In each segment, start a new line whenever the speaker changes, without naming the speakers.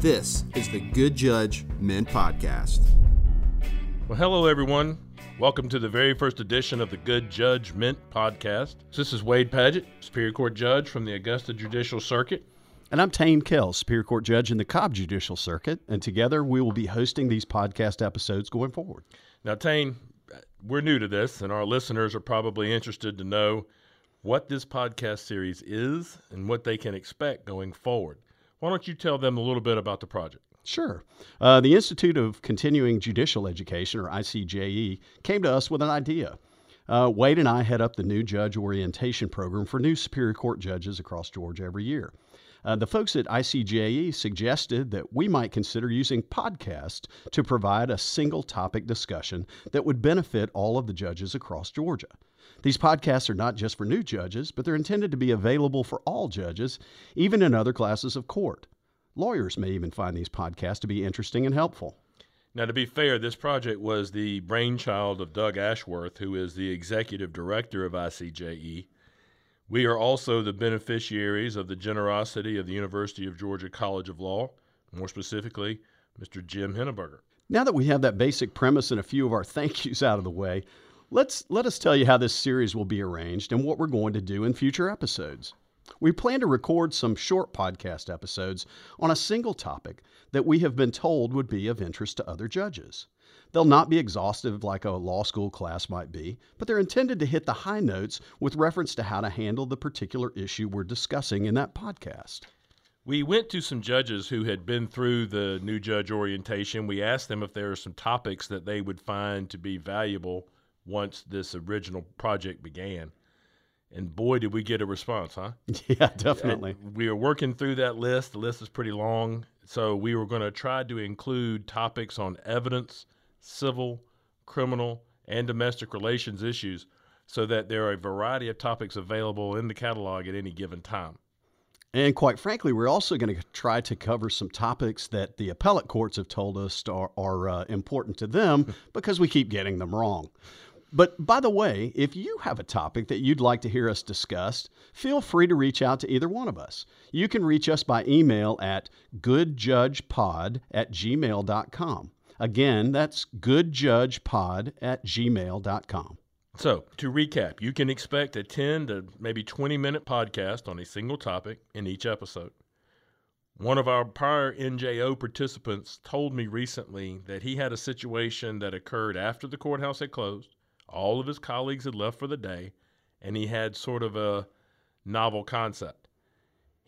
This is the Good Judge Men Podcast.
Well, hello, everyone. Welcome to the very first edition of the Good Judgment podcast. This is Wade Padgett, Superior Court Judge from the Augusta Judicial Circuit.
And I'm Tain Kell, Superior Court Judge in the Cobb Judicial Circuit, and together we will be hosting these podcast episodes going forward.
Now, Tain, we're new to this, and our listeners are probably interested to know what this podcast series is and what they can expect going forward. Why don't you tell them a little bit about the project?
Sure. Uh, the Institute of Continuing Judicial Education, or ICJE, came to us with an idea. Uh, Wade and I head up the new judge orientation program for new Superior Court judges across Georgia every year. Uh, the folks at ICJE suggested that we might consider using podcasts to provide a single topic discussion that would benefit all of the judges across Georgia. These podcasts are not just for new judges, but they're intended to be available for all judges, even in other classes of court. Lawyers may even find these podcasts to be interesting and helpful.
Now, to be fair, this project was the brainchild of Doug Ashworth, who is the executive director of ICJE. We are also the beneficiaries of the generosity of the University of Georgia College of Law, more specifically, Mr. Jim Henneberger.
Now that we have that basic premise and a few of our thank yous out of the way, let's let us tell you how this series will be arranged and what we're going to do in future episodes. We plan to record some short podcast episodes on a single topic that we have been told would be of interest to other judges. They'll not be exhaustive like a law school class might be, but they're intended to hit the high notes with reference to how to handle the particular issue we're discussing in that podcast.
We went to some judges who had been through the new judge orientation. We asked them if there are some topics that they would find to be valuable once this original project began. And boy, did we get a response, huh?
Yeah, definitely.
Uh, we are working through that list. The list is pretty long. So we were going to try to include topics on evidence, civil, criminal, and domestic relations issues so that there are a variety of topics available in the catalog at any given time.
And quite frankly, we're also going to try to cover some topics that the appellate courts have told us are, are uh, important to them because we keep getting them wrong. But by the way, if you have a topic that you'd like to hear us discuss, feel free to reach out to either one of us. You can reach us by email at goodjudgepod at gmail.com. Again, that's goodjudgepod at gmail.com.
So, to recap, you can expect a 10 to maybe 20 minute podcast on a single topic in each episode. One of our prior NJO participants told me recently that he had a situation that occurred after the courthouse had closed all of his colleagues had left for the day, and he had sort of a novel concept.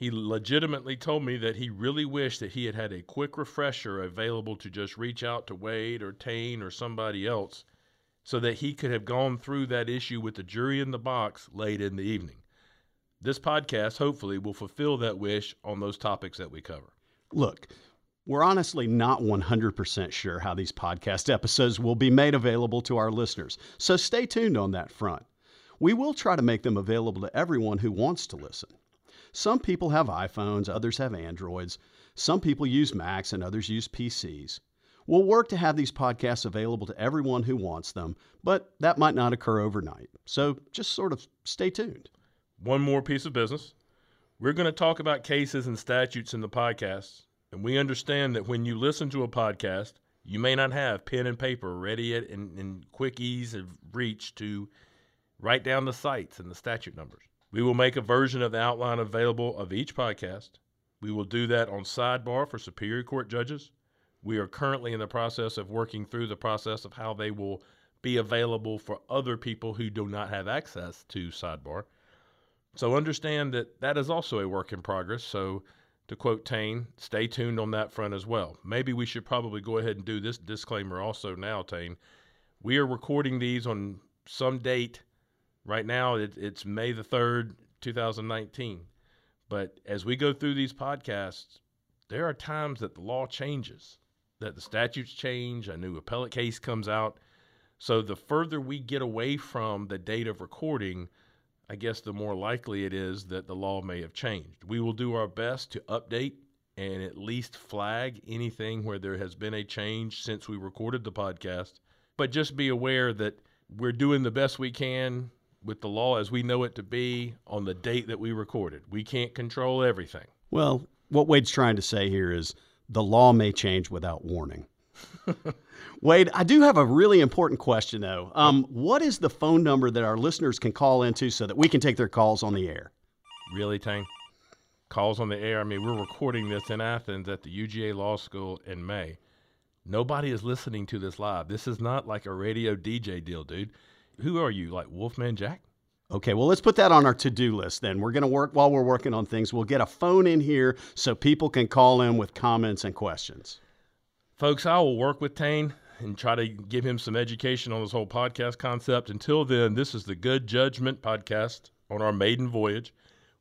He legitimately told me that he really wished that he had had a quick refresher available to just reach out to Wade or Tain or somebody else so that he could have gone through that issue with the jury in the box late in the evening. This podcast, hopefully, will fulfill that wish on those topics that we cover.
Look, we're honestly not 100% sure how these podcast episodes will be made available to our listeners, so stay tuned on that front. We will try to make them available to everyone who wants to listen. Some people have iPhones, others have Androids. Some people use Macs and others use PCs. We'll work to have these podcasts available to everyone who wants them, but that might not occur overnight. So just sort of stay tuned.
One more piece of business. We're going to talk about cases and statutes in the podcast and we understand that when you listen to a podcast, you may not have pen and paper ready at, in quick ease of reach to write down the cites and the statute numbers. We will make a version of the outline available of each podcast. We will do that on sidebar for Superior Court judges. We are currently in the process of working through the process of how they will be available for other people who do not have access to sidebar. So understand that that is also a work in progress. So to quote Tain, stay tuned on that front as well. Maybe we should probably go ahead and do this disclaimer also now, Tain. We are recording these on some date. Right now, it, it's May the 3rd, 2019. But as we go through these podcasts, there are times that the law changes, that the statutes change, a new appellate case comes out. So the further we get away from the date of recording, I guess the more likely it is that the law may have changed. We will do our best to update and at least flag anything where there has been a change since we recorded the podcast. But just be aware that we're doing the best we can with the law as we know it to be on the date that we recorded. We can't control everything.
Well, what Wade's trying to say here is the law may change without warning. Wade, I do have a really important question though. Um, what is the phone number that our listeners can call into so that we can take their calls on the air?
Really, Tain? Calls on the air. I mean, we're recording this in Athens at the UGA Law School in May. Nobody is listening to this live. This is not like a radio DJ deal, dude. Who are you, like Wolfman Jack?
Okay, well, let's put that on our to do list then. We're going to work while we're working on things. We'll get a phone in here so people can call in with comments and questions.
Folks, I will work with Tain and try to give him some education on this whole podcast concept. Until then, this is the Good Judgment podcast on our maiden voyage.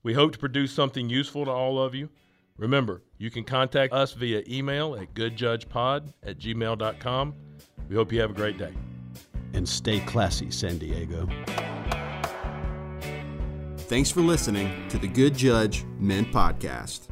We hope to produce something useful to all of you. Remember, you can contact us via email at goodjudgepod at gmail.com. We hope you have a great day.
And stay classy, San Diego.
Thanks for listening to the Good Judge Men Podcast.